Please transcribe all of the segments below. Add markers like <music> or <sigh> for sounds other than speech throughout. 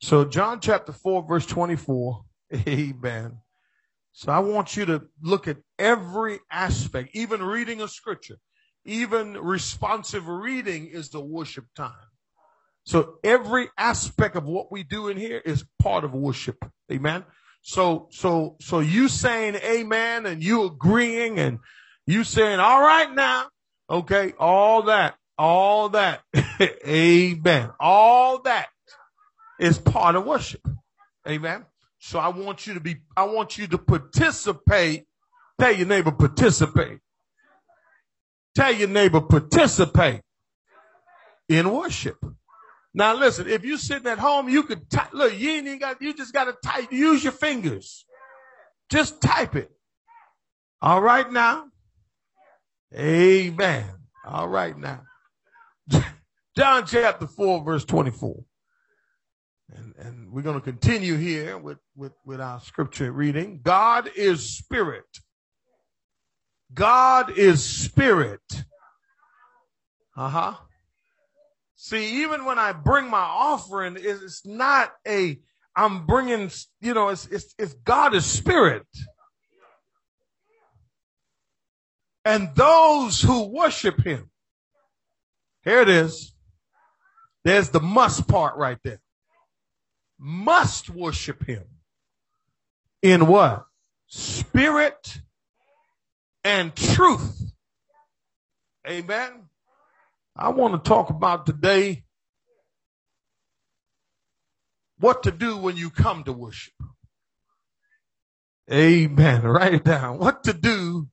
So John chapter 4 verse 24. <laughs> Amen. So I want you to look at every aspect, even reading a scripture, even responsive reading is the worship time. So every aspect of what we do in here is part of worship. Amen. So, so, so you saying amen and you agreeing and you saying, all right now. Okay. All that, all that. <laughs> amen. All that is part of worship. Amen. So I want you to be, I want you to participate. Tell your neighbor participate. Tell your neighbor participate in worship. Now listen, if you're sitting at home, you could type, look, you ain't even got, you just got to type, use your fingers. Just type it. All right now. Amen. All right now. <laughs> John chapter 4 verse 24. And, and we're going to continue here with, with, with our scripture reading. God is spirit. God is spirit. Uh huh. See, even when I bring my offering, it's not a, I'm bringing, you know, it's, it's, it's God is spirit. And those who worship him. Here it is. There's the must part right there. Must worship him. In what? Spirit and truth. Amen. I want to talk about today what to do when you come to worship. Amen. <laughs> Write it down. What to do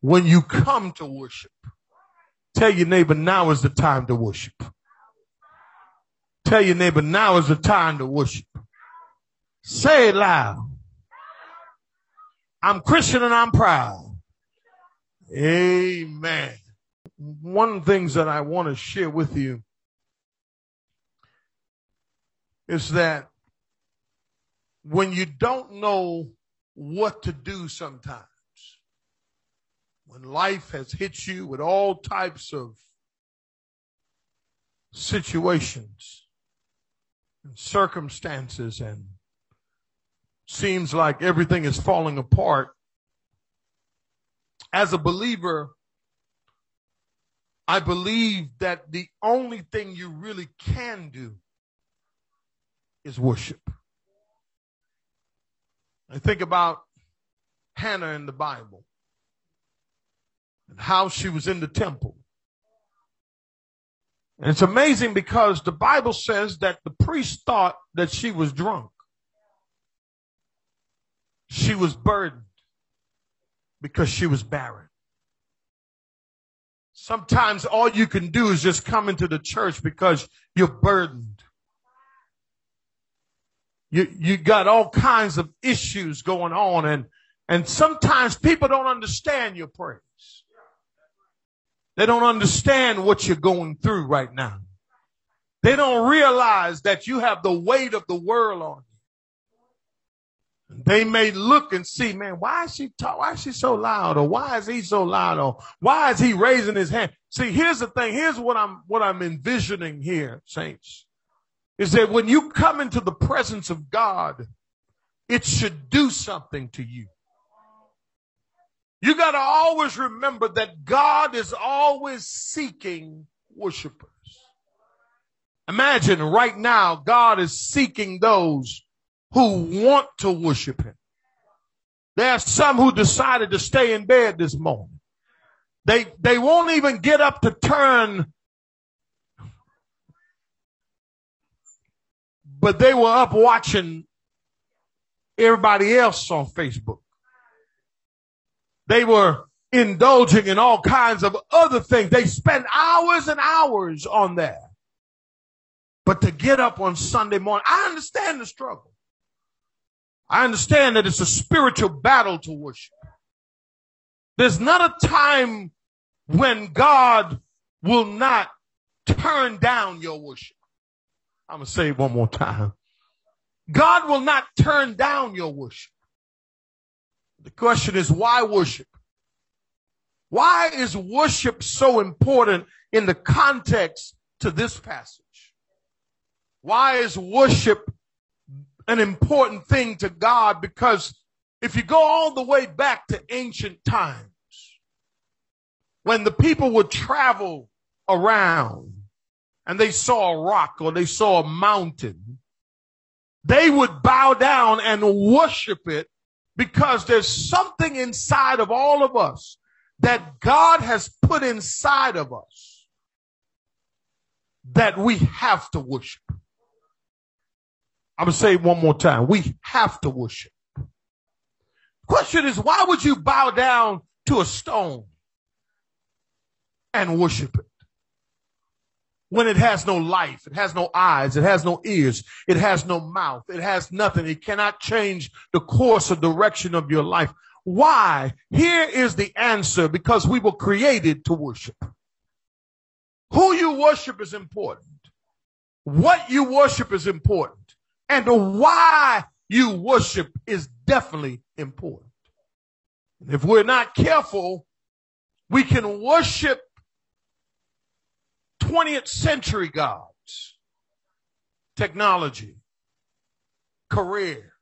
when you come to worship. Tell your neighbor now is the time to worship. Tell your neighbor now is the time to worship. Say it loud. I'm Christian and I'm proud. Amen one of the things that I want to share with you is that when you don't know what to do sometimes, when life has hit you with all types of situations and circumstances and seems like everything is falling apart, as a believer, I believe that the only thing you really can do is worship. I think about Hannah in the Bible and how she was in the temple. And it's amazing because the Bible says that the priest thought that she was drunk. She was burdened because she was barren. Sometimes all you can do is just come into the church because you're burdened. You, you got all kinds of issues going on and, and sometimes people don't understand your praise. They don't understand what you're going through right now. They don't realize that you have the weight of the world on you. they may look and see, man, why is she talk? Why is she so loud? Or why is he so loud? Or why is he raising his hand? See, here's the thing. Here's what I'm, what I'm envisioning here, saints, is that when you come into the presence of God, it should do something to you. You got to always remember that God is always seeking worshipers. Imagine right now, God is seeking those who want to worship him. There are some who decided to stay in bed this morning. They, they won't even get up to turn, but they were up watching everybody else on Facebook. They were indulging in all kinds of other things. They spent hours and hours on that. But to get up on Sunday morning, I understand the struggle. I understand that it's a spiritual battle to worship. There's not a time when God will not turn down your worship. I'm going to say it one more time. God will not turn down your worship. The question is, why worship? Why is worship so important in the context to this passage? Why is worship an important thing to God? Because if you go all the way back to ancient times, when the people would travel around and they saw a rock or they saw a mountain, they would bow down and worship it because there's something inside of all of us that God has put inside of us that we have to worship. I'm going to say it one more time. We have to worship. Question is, why would you bow down to a stone and worship it? When it has no life, it has no eyes, it has no ears, it has no mouth, it has nothing. It cannot change the course or direction of your life. Why? Here is the answer because we were created to worship. Who you worship is important. What you worship is important. And why you worship is definitely important. If we're not careful, we can worship 20th century gods, technology, career,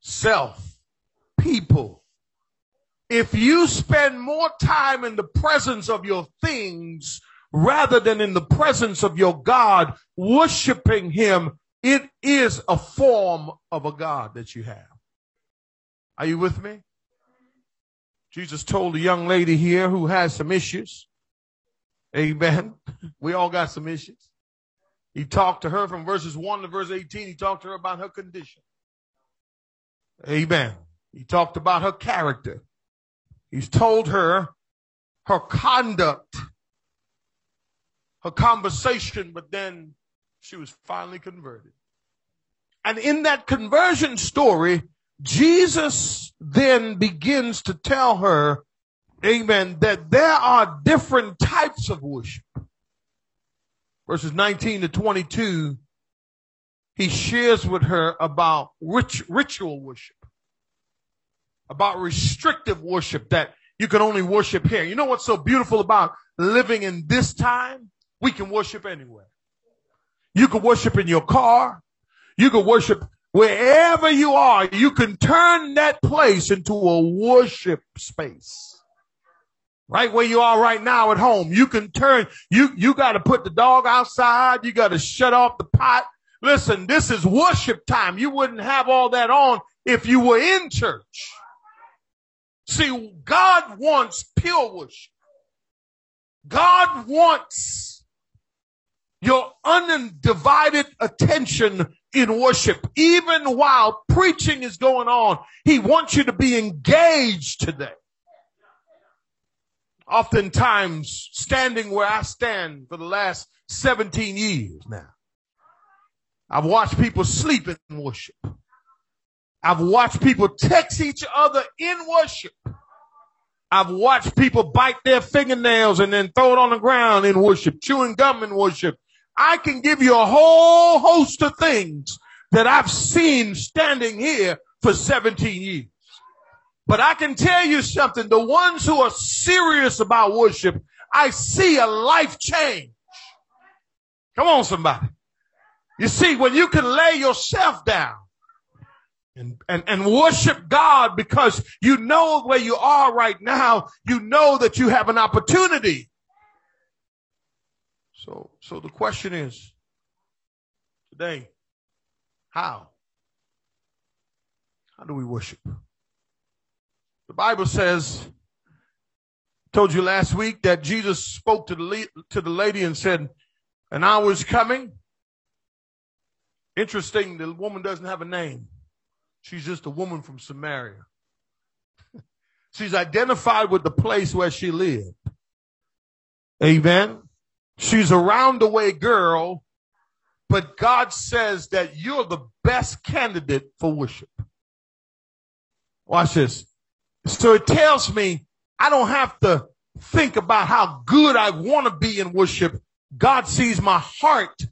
self, people. If you spend more time in the presence of your things rather than in the presence of your God, worshiping Him, it is a form of a God that you have. Are you with me? Jesus told a young lady here who has some issues. Amen. <laughs> We all got some issues. He talked to her from verses 1 to verse 18. He talked to her about her condition. Amen. He talked about her character. He's told her her conduct, her conversation, but then she was finally converted. And in that conversion story, Jesus then begins to tell her, amen, that there are different types of worship. Verses 19 to 22, he shares with her about rich, ritual worship, about restrictive worship that you can only worship here. You know what's so beautiful about living in this time? We can worship anywhere. You can worship in your car. You can worship wherever you are. You can turn that place into a worship space. Right where you are right now at home. You can turn, you, you got to put the dog outside. You got to shut off the pot. Listen, this is worship time. You wouldn't have all that on if you were in church. See, God wants pure worship. God wants your undivided attention in worship, even while preaching is going on. He wants you to be engaged today. Oftentimes, standing where I stand for the last 17 years now, I've watched people sleep in worship. I've watched people text each other in worship. I've watched people bite their fingernails and then throw it on the ground in worship, chewing gum in worship, I can give you a whole host of things that I've seen standing here for 17 years. But I can tell you something. The ones who are serious about worship, I see a life change. Come on, somebody. You see, when you can lay yourself down and, and, and worship God because you know where you are right now, you know that you have an opportunity so, so the question is today, how? How do we worship? The Bible says, told you last week that Jesus spoke to the, to the lady and said, an hour is coming. Interesting, the woman doesn't have a name. She's just a woman from Samaria. <laughs> She's identified with the place where she lived. Amen. She's a roundaway girl, but God says that you're the best candidate for worship. Watch this. So it tells me I don't have to think about how good I want to be in worship. God sees my heart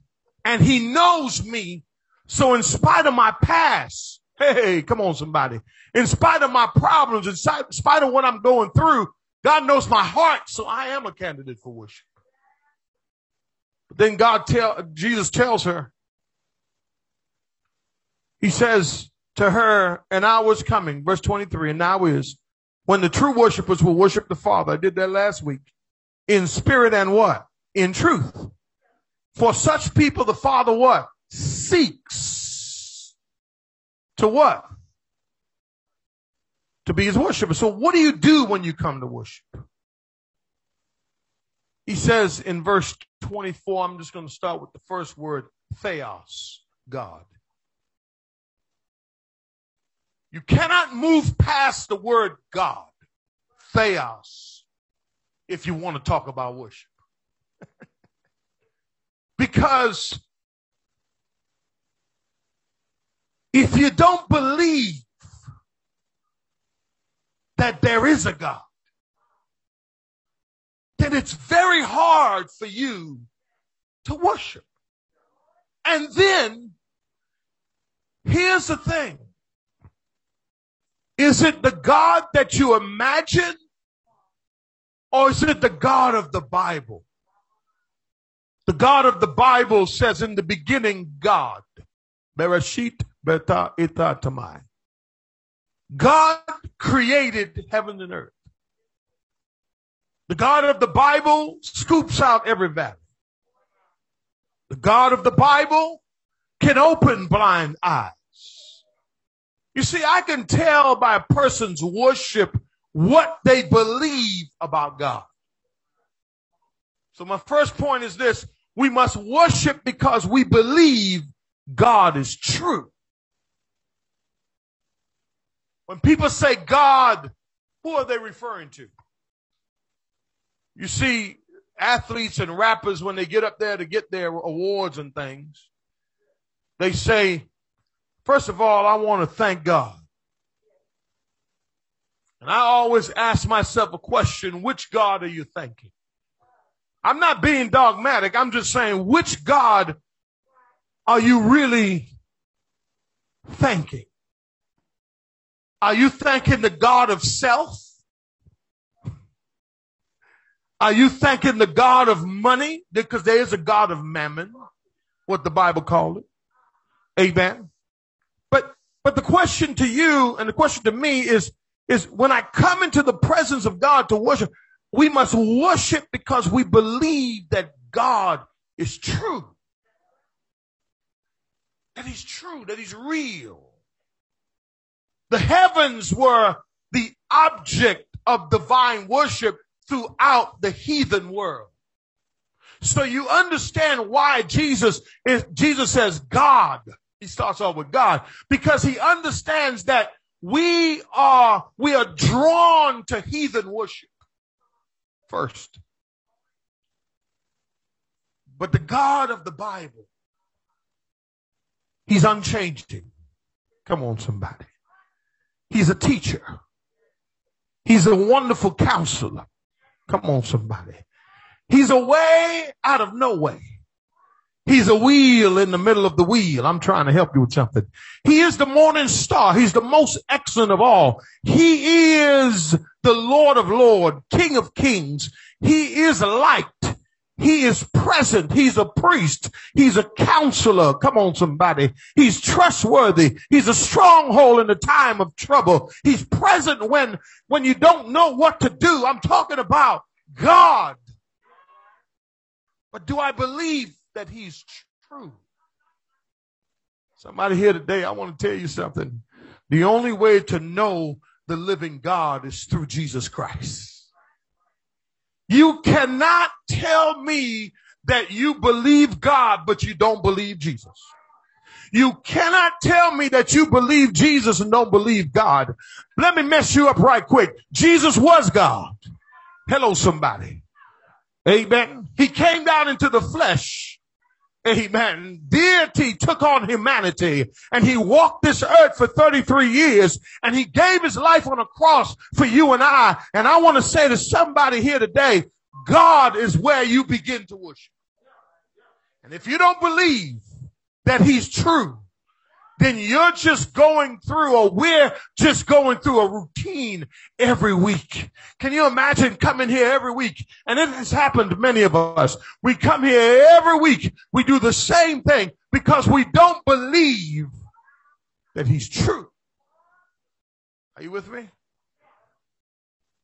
and he knows me. So in spite of my past, hey, come on somebody. In spite of my problems, in spite of what I'm going through, God knows my heart. So I am a candidate for worship. But then God tell, Jesus tells her, He says to her, an hour is coming, verse 23, and now is when the true worshipers will worship the Father. I did that last week. In spirit and what? In truth. For such people, the Father what? Seeks to what? To be his worshiper. So what do you do when you come to worship? He says in verse 24, I'm just going to start with the first word, theos, God. You cannot move past the word God, theos, if you want to talk about worship. <laughs> because if you don't believe that there is a God, then it's very hard for you to worship. And then, here's the thing. Is it the God that you imagine? Or is it the God of the Bible? The God of the Bible says in the beginning, God. Bereshit beta ita tamai. God created heaven and earth. The God of the Bible scoops out every valley. The God of the Bible can open blind eyes. You see, I can tell by a person's worship what they believe about God. So my first point is this. We must worship because we believe God is true. When people say God, who are they referring to? You see, athletes and rappers, when they get up there to get their awards and things, they say, first of all, I want to thank God. And I always ask myself a question, which God are you thanking? I'm not being dogmatic. I'm just saying, which God are you really thanking? Are you thanking the God of self? Are you thanking the God of money? Because there is a God of mammon, what the Bible called it. Amen. But, but the question to you and the question to me is, is when I come into the presence of God to worship, we must worship because we believe that God is true. That he's true, that he's real. The heavens were the object of divine worship throughout the heathen world. So you understand why Jesus is, Jesus says God. He starts off with God because he understands that we are, we are drawn to heathen worship first. But the God of the Bible, he's unchanging. Come on, somebody. He's a teacher. He's a wonderful counselor. Come on, somebody. He's a way out of no way. He's a wheel in the middle of the wheel. I'm trying to help you with something. He is the morning star. He's the most excellent of all. He is the Lord of Lords, King of Kings. He is light. He is present. He's a priest. He's a counselor. Come on, somebody. He's trustworthy. He's a stronghold in the time of trouble. He's present when, when you don't know what to do. I'm talking about God. But do I believe that he's true? Somebody here today, I want to tell you something. The only way to know the living God is through Jesus Christ. You cannot tell me that you believe God, but you don't believe Jesus. You cannot tell me that you believe Jesus and don't believe God. Let me mess you up right quick. Jesus was God. Hello, somebody. Amen. He came down into the flesh Amen. Deity took on humanity and he walked this earth for 33 years and he gave his life on a cross for you and I. And I want to say to somebody here today, God is where you begin to worship. And if you don't believe that he's true, then you're just going through or we're just going through a routine every week. Can you imagine coming here every week? And it has happened to many of us. We come here every week. We do the same thing because we don't believe that he's true. Are you with me?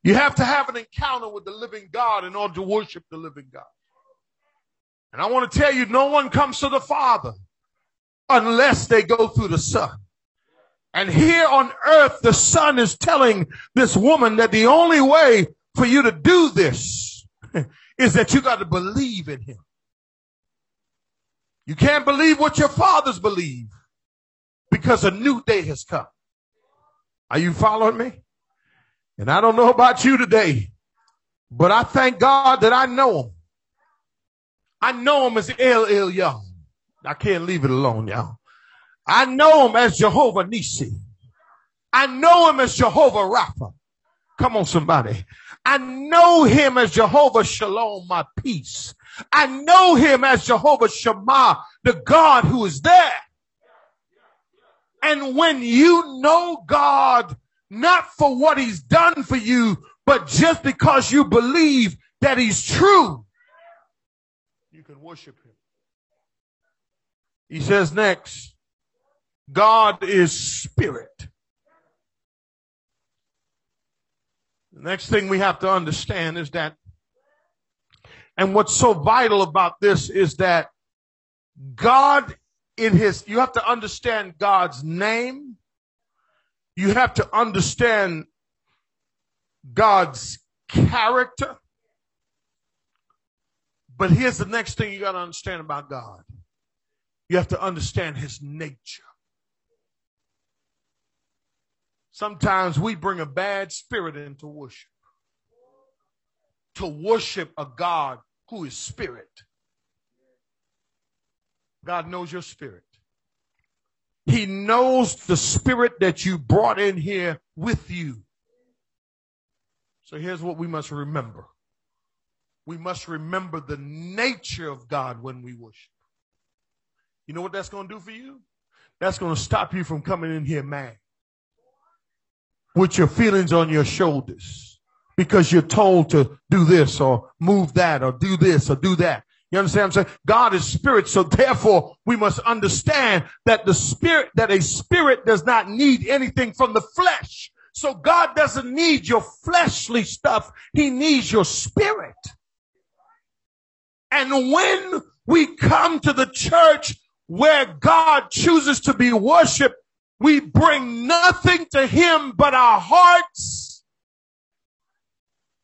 You have to have an encounter with the living God in order to worship the living God. And I want to tell you, no one comes to the Father unless they go through the Son. And here on earth, the Son is telling this woman that the only way for you to do this <laughs> is that you got to believe in Him. You can't believe what your fathers believe because a new day has come. Are you following me? And I don't know about you today, but I thank God that I know him. I know him as El Elyon. I can't leave it alone, y'all. I know him as Jehovah Nisi. I know him as Jehovah Rapha. Come on, somebody. I know him as Jehovah Shalom, my peace. I know him as Jehovah Shammah, the God who is there. And when you know God, not for what he's done for you, but just because you believe that he's true, you can worship him. He says next, God is spirit. The next thing we have to understand is that, and what's so vital about this is that God in his, you have to understand God's name. You have to understand God's character. But here's the next thing you got to understand about God. You have to understand his nature. Sometimes we bring a bad spirit into worship. To worship a God who is spirit. God knows your spirit. He knows the spirit that you brought in here with you. So here's what we must remember. We must remember the nature of God when we worship. You know what that's going to do for you? That's going to stop you from coming in here man, with your feelings on your shoulders because you're told to do this or move that or do this or do that. You understand what I'm saying? God is spirit. So therefore we must understand that the spirit, that a spirit does not need anything from the flesh. So God doesn't need your fleshly stuff. He needs your spirit. And when we come to the church where God chooses to be worshiped, we bring nothing to him but our hearts,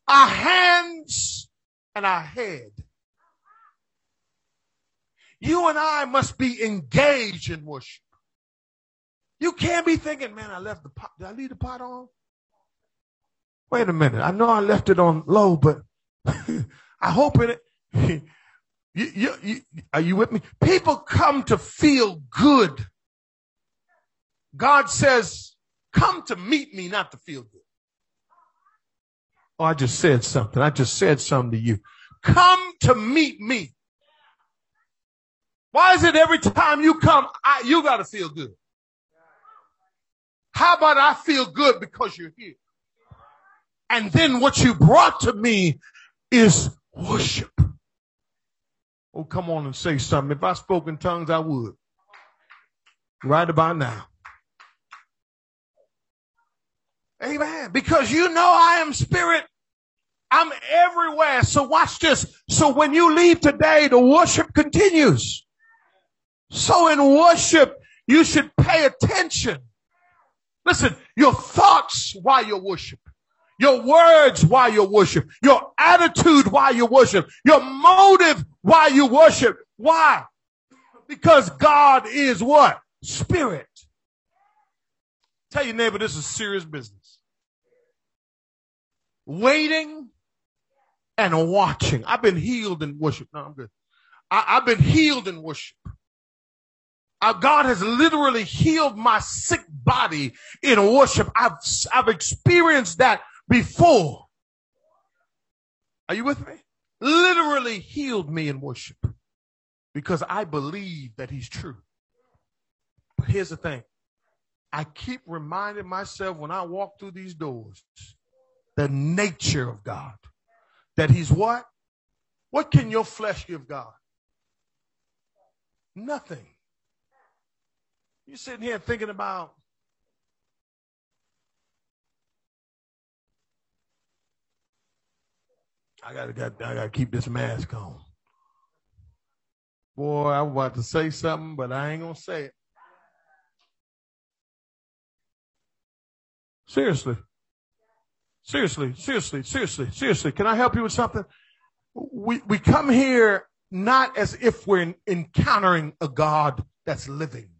our hands, and our head. You and I must be engaged in worship. You can't be thinking, man, I left the pot. Did I leave the pot on? Wait a minute. I know I left it on low, but <laughs> I hope it. <laughs> you, you, you, are you with me? People come to feel good God says, come to meet me, not to feel good. Oh, I just said something. I just said something to you. Come to meet me. Why is it every time you come, I, you got to feel good? How about I feel good because you're here? And then what you brought to me is worship. Oh, come on and say something. If I spoke in tongues, I would. Right about now. Amen. Because you know I am spirit. I'm everywhere. So watch this. So when you leave today, the worship continues. So in worship, you should pay attention. Listen, your thoughts while you worship, your words while you worship, your attitude while you worship, your motive while you worship. Why? Because God is what? Spirit. Tell your neighbor this is serious business waiting and watching. I've been healed in worship. No, I'm good. I, have been healed in worship. Uh, God has literally healed my sick body in worship. I've, I've experienced that before. Are you with me? Literally healed me in worship because I believe that he's true. But here's the thing. I keep reminding myself when I walk through these doors the nature of God. That he's what? What can your flesh give God? Nothing. You're sitting here thinking about I gotta, got, I gotta keep this mask on. Boy, I was about to say something, but I ain't gonna say it. Seriously. Seriously, seriously, seriously, seriously. Can I help you with something? We, we come here not as if we're encountering a God that's living.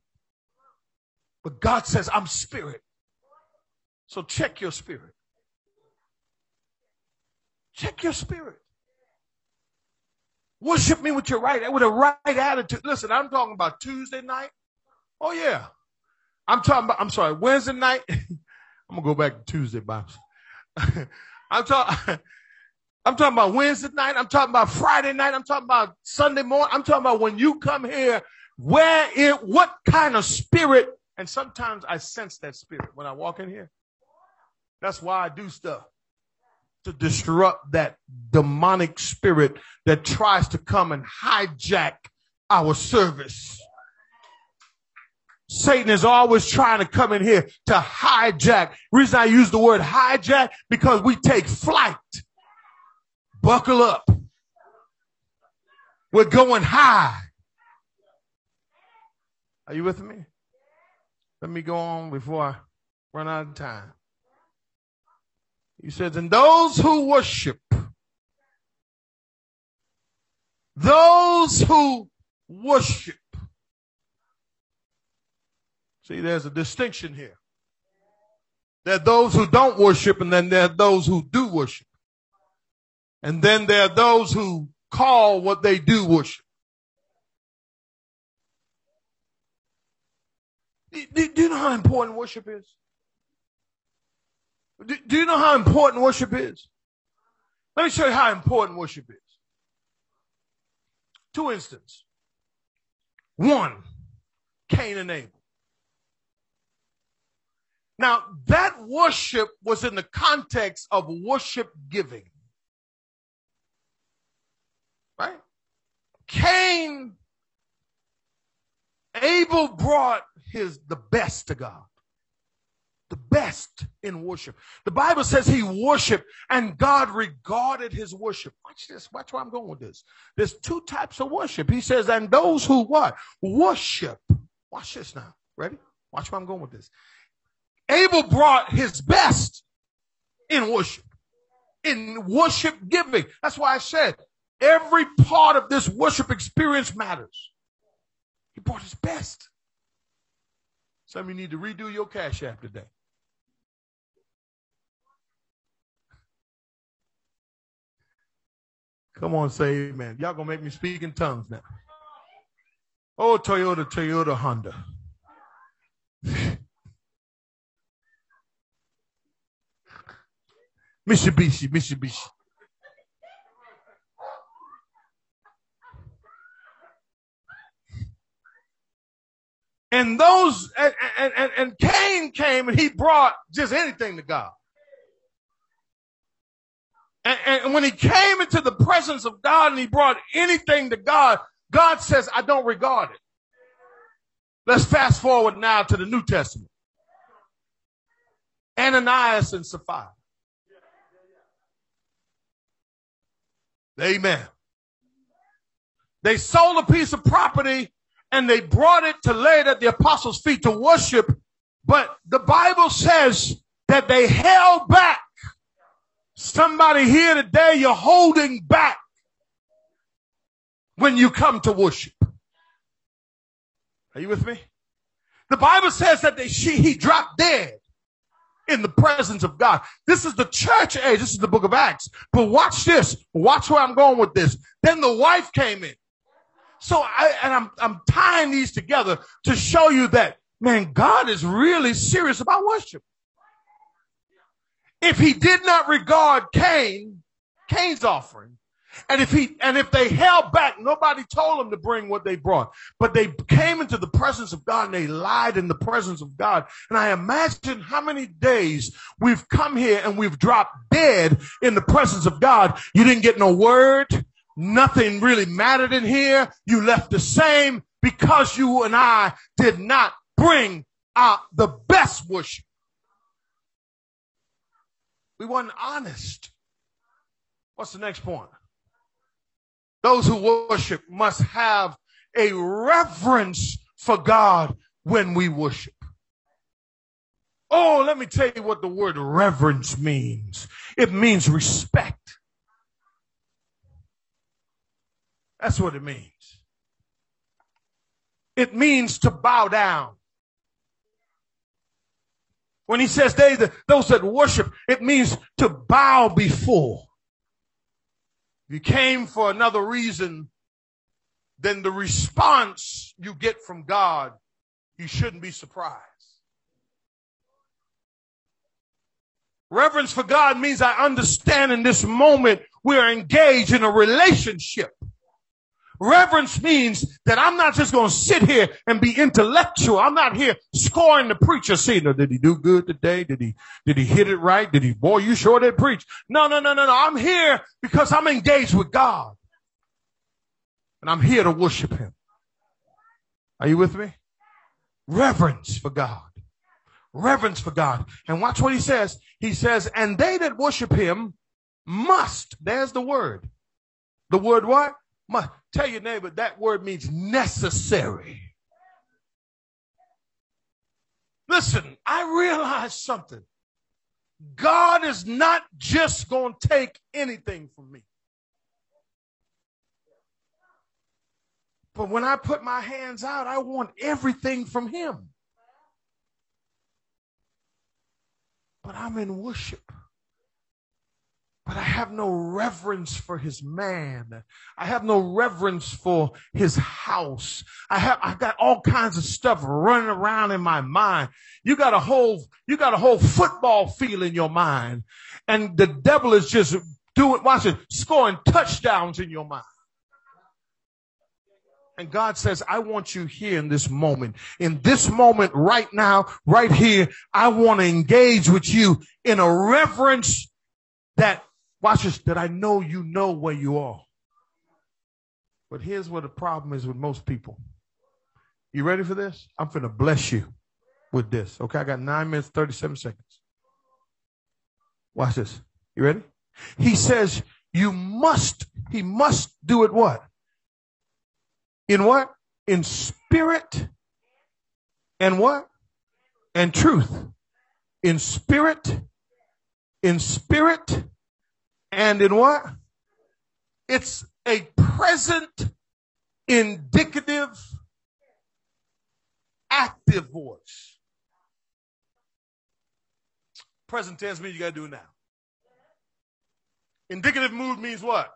But God says, I'm spirit. So check your spirit. Check your spirit. Worship me with your right, with a right attitude. Listen, I'm talking about Tuesday night. Oh yeah. I'm talking about, I'm sorry, Wednesday night. <laughs> I'm gonna go back to Tuesday, Bible. <laughs> I'm talking, <laughs> I'm talking about Wednesday night. I'm talking about Friday night. I'm talking about Sunday morning. I'm talking about when you come here, where it, what kind of spirit, and sometimes I sense that spirit when I walk in here. That's why I do stuff to disrupt that demonic spirit that tries to come and hijack our service. Satan is always trying to come in here to hijack. Reason I use the word hijack because we take flight. Buckle up. We're going high. Are you with me? Let me go on before I run out of time. He says, and those who worship, those who worship. See, there's a distinction here. There are those who don't worship, and then there are those who do worship. And then there are those who call what they do worship. Do, do you know how important worship is? Do, do you know how important worship is? Let me show you how important worship is. Two instances. One, Cain and Abel. Now, that worship was in the context of worship giving. Right? Cain, Abel brought his, the best to God the best in worship. The Bible says he worshiped and God regarded his worship. Watch this. Watch where I'm going with this. There's two types of worship. He says, and those who what? Worship. Watch this now. Ready? Watch where I'm going with this. Abel brought his best in worship. In worship giving. That's why I said every part of this worship experience matters. He brought his best. Some of you need to redo your cash app today. Come on, say amen. Y'all gonna make me speak in tongues now. Oh, Toyota, Toyota, Honda. <laughs> Mitsubishi, Mitsubishi. And those, and, and, and Cain came and he brought just anything to God. And, and when he came into the presence of God and he brought anything to God, God says, I don't regard it. Let's fast forward now to the New Testament. Ananias and Sapphira. Amen. They sold a piece of property and they brought it to lay it at the apostles' feet to worship. But the Bible says that they held back Somebody here today, you're holding back when you come to worship. Are you with me? The Bible says that they, she, he dropped dead in the presence of God. This is the church age. This is the book of Acts. But watch this. Watch where I'm going with this. Then the wife came in. So I, and I'm, I'm tying these together to show you that, man, God is really serious about worship. If he did not regard Cain, Cain's offering, and if he, and if they held back, nobody told them to bring what they brought, but they came into the presence of God and they lied in the presence of God. And I imagine how many days we've come here and we've dropped dead in the presence of God. You didn't get no word. Nothing really mattered in here. You left the same because you and I did not bring out the best worship. We weren't honest. What's the next point? Those who worship must have a reverence for God when we worship. Oh, let me tell you what the word reverence means. It means respect. That's what it means. It means to bow down. When he says they, the, those that worship, it means to bow before. You came for another reason, then the response you get from God, you shouldn't be surprised. Reverence for God means I understand in this moment we are engaged in a relationship. Reverence means that I'm not just going to sit here and be intellectual. I'm not here scoring the preacher, seeing, did he do good today? Did he, did he hit it right? Did he, boy, you sure did preach? No, no, no, no, no. I'm here because I'm engaged with God. And I'm here to worship him. Are you with me? Reverence for God. Reverence for God. And watch what he says. He says, and they that worship him must. There's the word. The word what? Must. Tell your neighbor that word means necessary. Listen, I realize something. God is not just going to take anything from me. But when I put my hands out, I want everything from Him. But I'm in worship but I have no reverence for his man. I have no reverence for his house. I have, I've got all kinds of stuff running around in my mind. You got a whole, you got a whole football field in your mind and the devil is just doing, watch it, scoring touchdowns in your mind. And God says, I want you here in this moment. In this moment right now, right here, I want to engage with you in a reverence that Watch this, that I know you know where you are. But here's what the problem is with most people. You ready for this? I'm going to bless you with this. Okay, I got nine minutes, 37 seconds. Watch this. You ready? He says, you must, he must do it what? In what? In spirit and what? And truth. In spirit, in spirit and in what? It's a present, indicative, active voice. Present tense means you got to do it now. Indicative mood means what?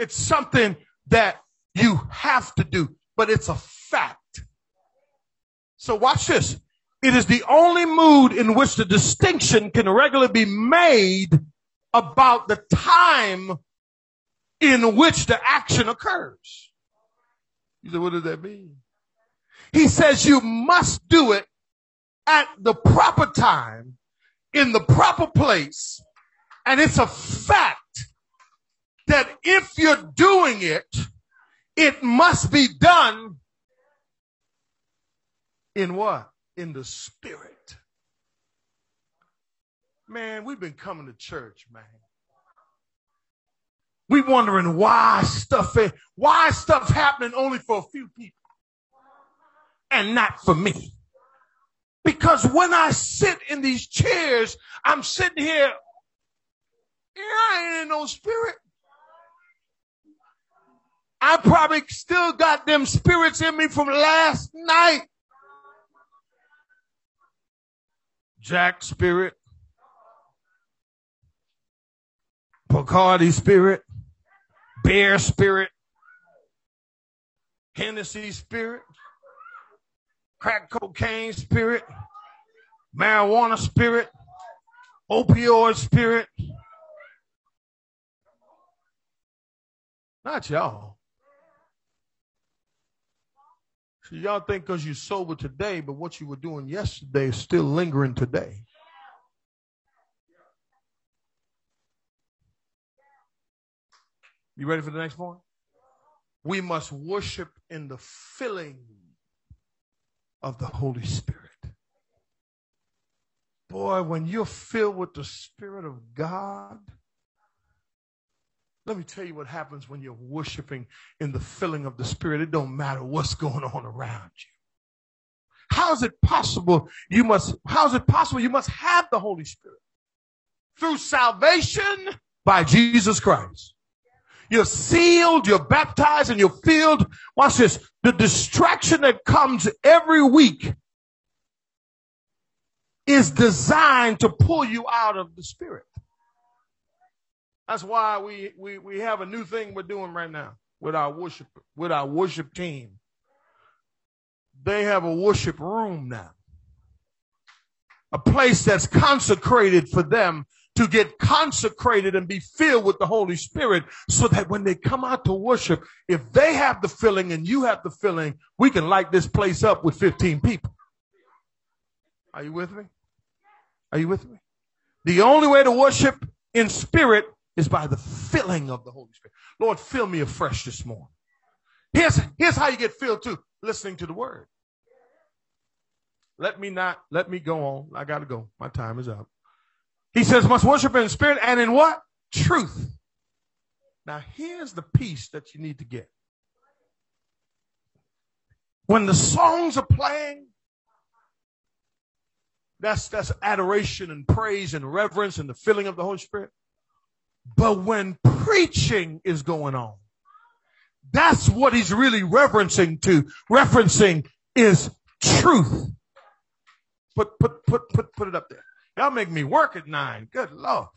It's something that you have to do, but it's a fact. So watch this. It is the only mood in which the distinction can regularly be made about the time in which the action occurs. You say, what does that mean? He says you must do it at the proper time, in the proper place, and it's a fact that if you're doing it, it must be done in what? In the spirit. Man, we've been coming to church, man. We wondering why stuff why stuff happening only for a few people and not for me. Because when I sit in these chairs, I'm sitting here, I ain't in no spirit. I probably still got them spirits in me from last night. Jack spirit, Bacardi spirit, bear spirit, Hennessy spirit, crack cocaine spirit, marijuana spirit, opioid spirit. Not y'all. So y'all think because you're sober today, but what you were doing yesterday is still lingering today. You ready for the next one? We must worship in the filling of the Holy Spirit. Boy, when you're filled with the Spirit of God, Let me tell you what happens when you're worshiping in the filling of the Spirit. It don't matter what's going on around you. How is it possible you must, how is it possible you must have the Holy Spirit? Through salvation by Jesus Christ. You're sealed, you're baptized, and you're filled. Watch this. The distraction that comes every week is designed to pull you out of the Spirit. That's why we, we, we have a new thing we're doing right now with our worship, with our worship team. They have a worship room now. A place that's consecrated for them to get consecrated and be filled with the Holy Spirit so that when they come out to worship, if they have the filling and you have the filling, we can light this place up with 15 people. Are you with me? Are you with me? The only way to worship in spirit is by the filling of the Holy Spirit. Lord, fill me afresh this morning. Here's, here's how you get filled too. Listening to the word. Let me not, let me go on. I gotta go. My time is up. He says, must worship in spirit and in what? Truth. Now here's the piece that you need to get. When the songs are playing, that's, that's adoration and praise and reverence and the filling of the Holy Spirit. But when preaching is going on, that's what he's really referencing to. Referencing is truth. Put, put, put, put, put it up there. Y'all make me work at nine. Good Lord.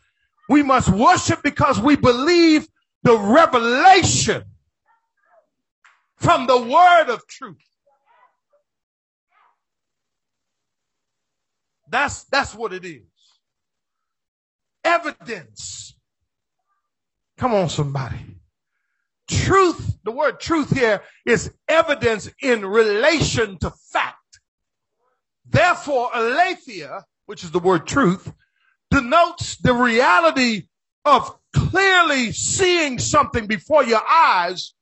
We must worship because we believe the revelation from the word of truth. That's, that's what it is. Evidence Come on, somebody. Truth, the word truth here is evidence in relation to fact. Therefore, aletheia, which is the word truth, denotes the reality of clearly seeing something before your eyes,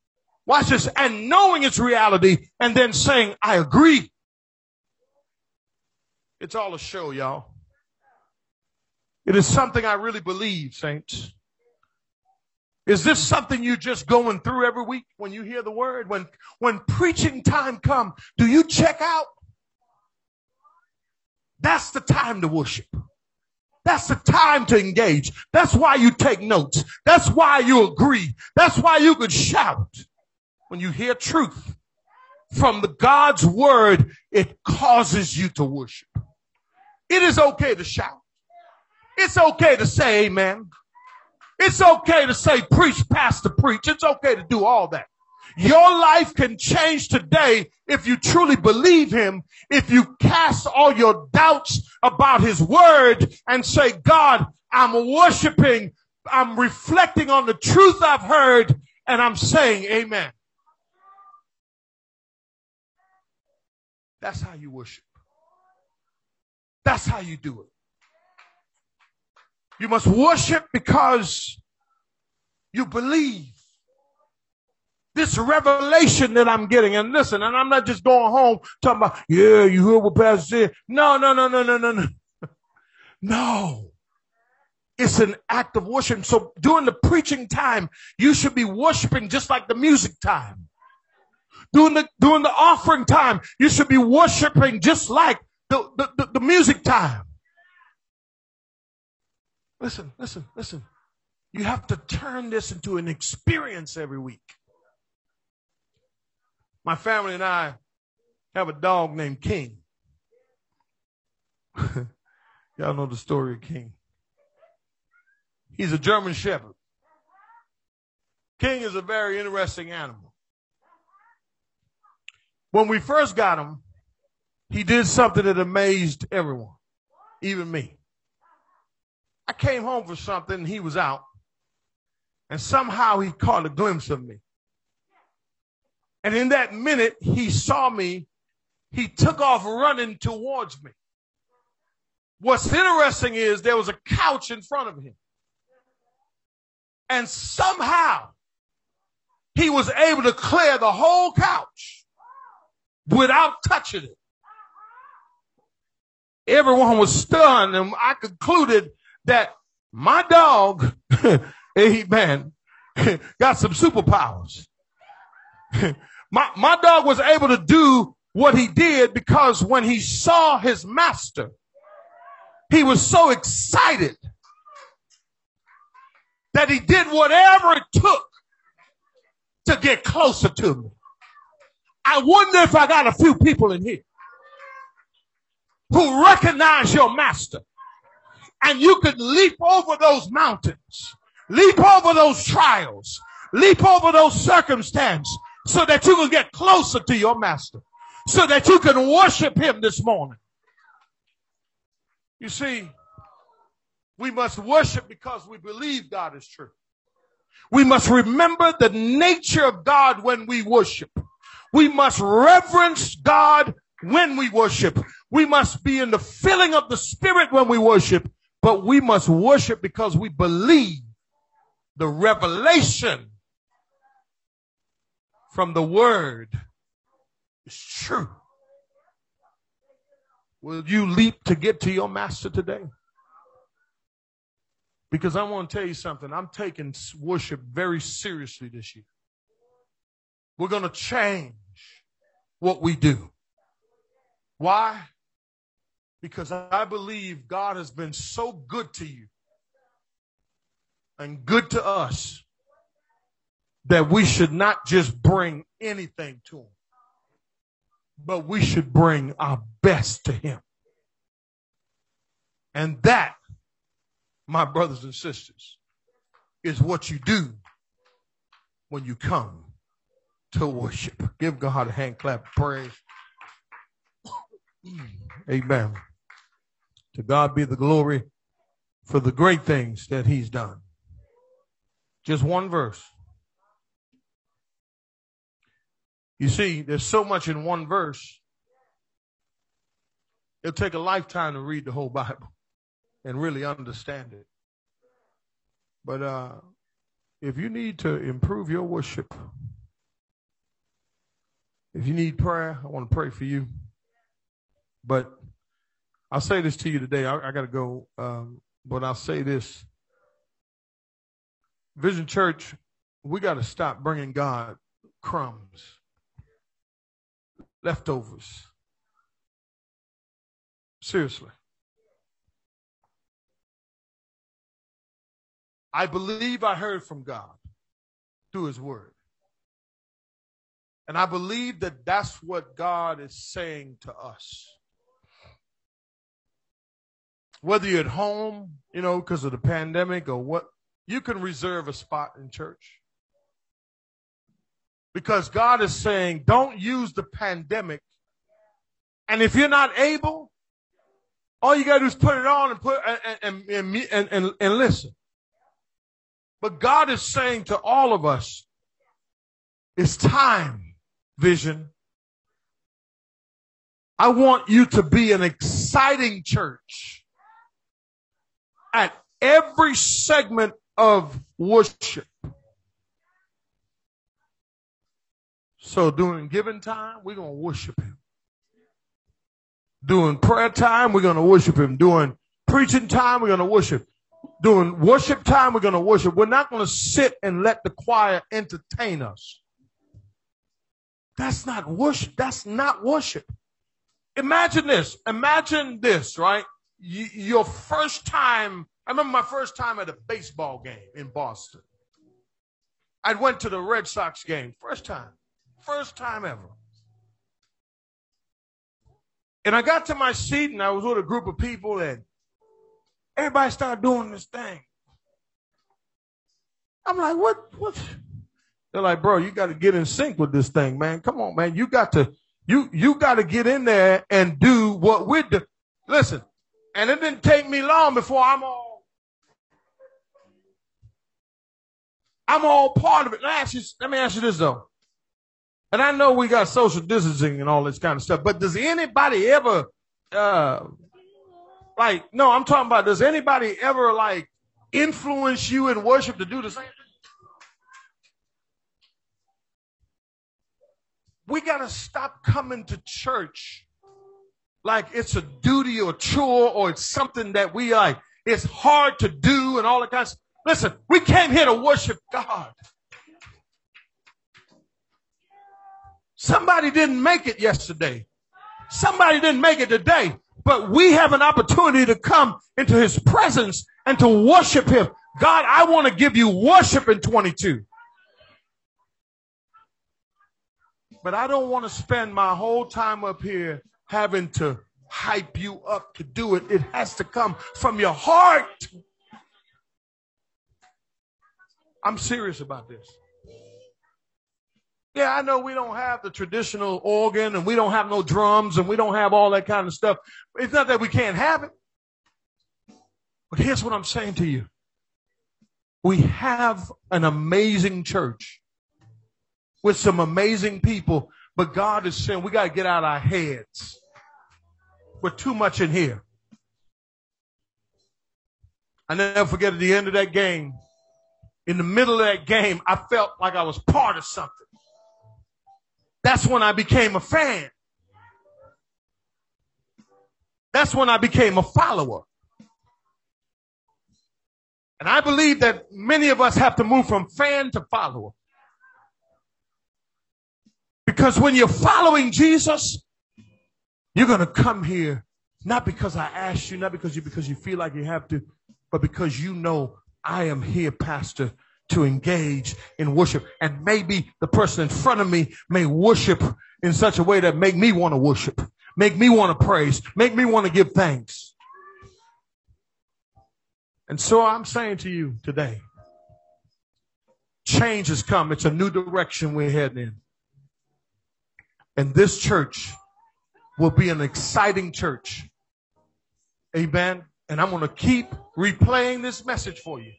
watch this, and knowing its reality, and then saying, I agree. It's all a show, y'all. It is something I really believe, saints. Is this something you just going through every week when you hear the word? When, when preaching time come, do you check out? That's the time to worship. That's the time to engage. That's why you take notes. That's why you agree. That's why you could shout when you hear truth from the God's word. It causes you to worship. It is okay to shout. It's okay to say amen. It's okay to say, preach, pastor, preach. It's okay to do all that. Your life can change today if you truly believe him, if you cast all your doubts about his word and say, God, I'm worshiping, I'm reflecting on the truth I've heard, and I'm saying amen. That's how you worship. That's how you do it. You must worship because you believe. This revelation that I'm getting, and listen, and I'm not just going home talking about, yeah, you heard what Pastor said. No, no, no, no, no, no, no. <laughs> No. It's an act of worship. So during the preaching time, you should be worshiping just like the music time. During the, during the offering time, you should be worshiping just like the, the, the, the music time. Listen, listen, listen. You have to turn this into an experience every week. My family and I have a dog named King. <laughs> Y'all know the story of King. He's a German Shepherd. King is a very interesting animal. When we first got him, he did something that amazed everyone, even me. I came home for something, he was out, and somehow he caught a glimpse of me. And in that minute, he saw me. He took off running towards me. What's interesting is there was a couch in front of him. And somehow he was able to clear the whole couch without touching it. Everyone was stunned and I concluded that my dog, <laughs> amen, <laughs> got some superpowers. <laughs> my, my dog was able to do what he did because when he saw his master, he was so excited that he did whatever it took to get closer to me. I wonder if I got a few people in here who recognize your master and you could leap over those mountains, leap over those trials, leap over those circumstances so that you can get closer to your master, so that you can worship him this morning. You see, we must worship because we believe God is true. We must remember the nature of God when we worship. We must reverence God when we worship. We must be in the filling of the Spirit when we worship, but we must worship because we believe the revelation from the Word is true. Will you leap to get to your master today? Because I want to tell you something. I'm taking worship very seriously this year. We're going to change what we do. Why? Because I believe God has been so good to you and good to us that we should not just bring anything to Him, but we should bring our best to Him. And that my brothers and sisters, is what you do when you come to worship. Give God a hand clap of praise. Amen. To God be the glory for the great things that He's done. Just one verse. You see, there's so much in one verse. It'll take a lifetime to read the whole Bible and really understand it. But uh, if you need to improve your worship, if you need prayer, I want to pray for you. But I'll say this to you today. I, I got to go, um, but I'll say this. Vision Church, we got to stop bringing God crumbs, leftovers. Seriously. I believe I heard from God through his word. And I believe that that's what God is saying to us. Whether you're at home, you know, because of the pandemic or what, you can reserve a spot in church. Because God is saying, don't use the pandemic. And if you're not able, all you gotta do is put it on and put, and, and, and, and, and listen. But God is saying to all of us, it's time, vision. I want you to be an exciting church at every segment of worship. So during giving time, we're going to worship him. During prayer time, we're going to worship him. During preaching time, we're going to worship during worship time, we're going to worship. We're not going to sit and let the choir entertain us. That's not worship. That's not worship. Imagine this. Imagine this, right? Your first time. I remember my first time at a baseball game in Boston. I went to the Red Sox game. First time. First time ever. And I got to my seat and I was with a group of people and Everybody started doing this thing. I'm like, what, what? They're like, bro, you got to get in sync with this thing, man. Come on, man. You got to, you, you got to get in there and do what we're doing. Listen, and it didn't take me long before I'm all, I'm all part of it. Let me ask you, let me ask you this though. And I know we got social distancing and all this kind of stuff, but does anybody ever, uh, like, no, I'm talking about does anybody ever like influence you in worship to do the same thing? We got to stop coming to church like it's a duty or chore or it's something that we like, it's hard to do and all that kind of stuff. Listen, we came here to worship God. Somebody didn't make it yesterday. Somebody didn't make it today. But we have an opportunity to come into his presence and to worship him. God, I want to give you worship in 22. But I don't want to spend my whole time up here having to hype you up to do it. It has to come from your heart. I'm serious about this. Yeah, I know we don't have the traditional organ and we don't have no drums and we don't have all that kind of stuff. It's not that we can't have it. But here's what I'm saying to you. We have an amazing church with some amazing people, but God is saying we got to get out our heads. We're too much in here. I never forget at the end of that game, in the middle of that game, I felt like I was part of something. That's when I became a fan. That's when I became a follower. And I believe that many of us have to move from fan to follower. Because when you're following Jesus, you're going to come here not because I asked you, not because you because you feel like you have to, but because you know I am here, pastor, to engage in worship. And maybe the person in front of me may worship in such a way that make me want to worship, make me want to praise, make me want to give thanks. And so I'm saying to you today, change has come. It's a new direction we're heading in. And this church will be an exciting church. Amen. And I'm going to keep replaying this message for you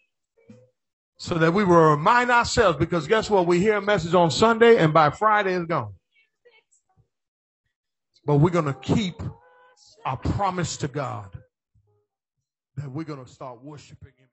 so that we will remind ourselves because guess what? We hear a message on Sunday and by Friday it's gone. But we're going to keep our promise to God that we're going to start worshiping Him.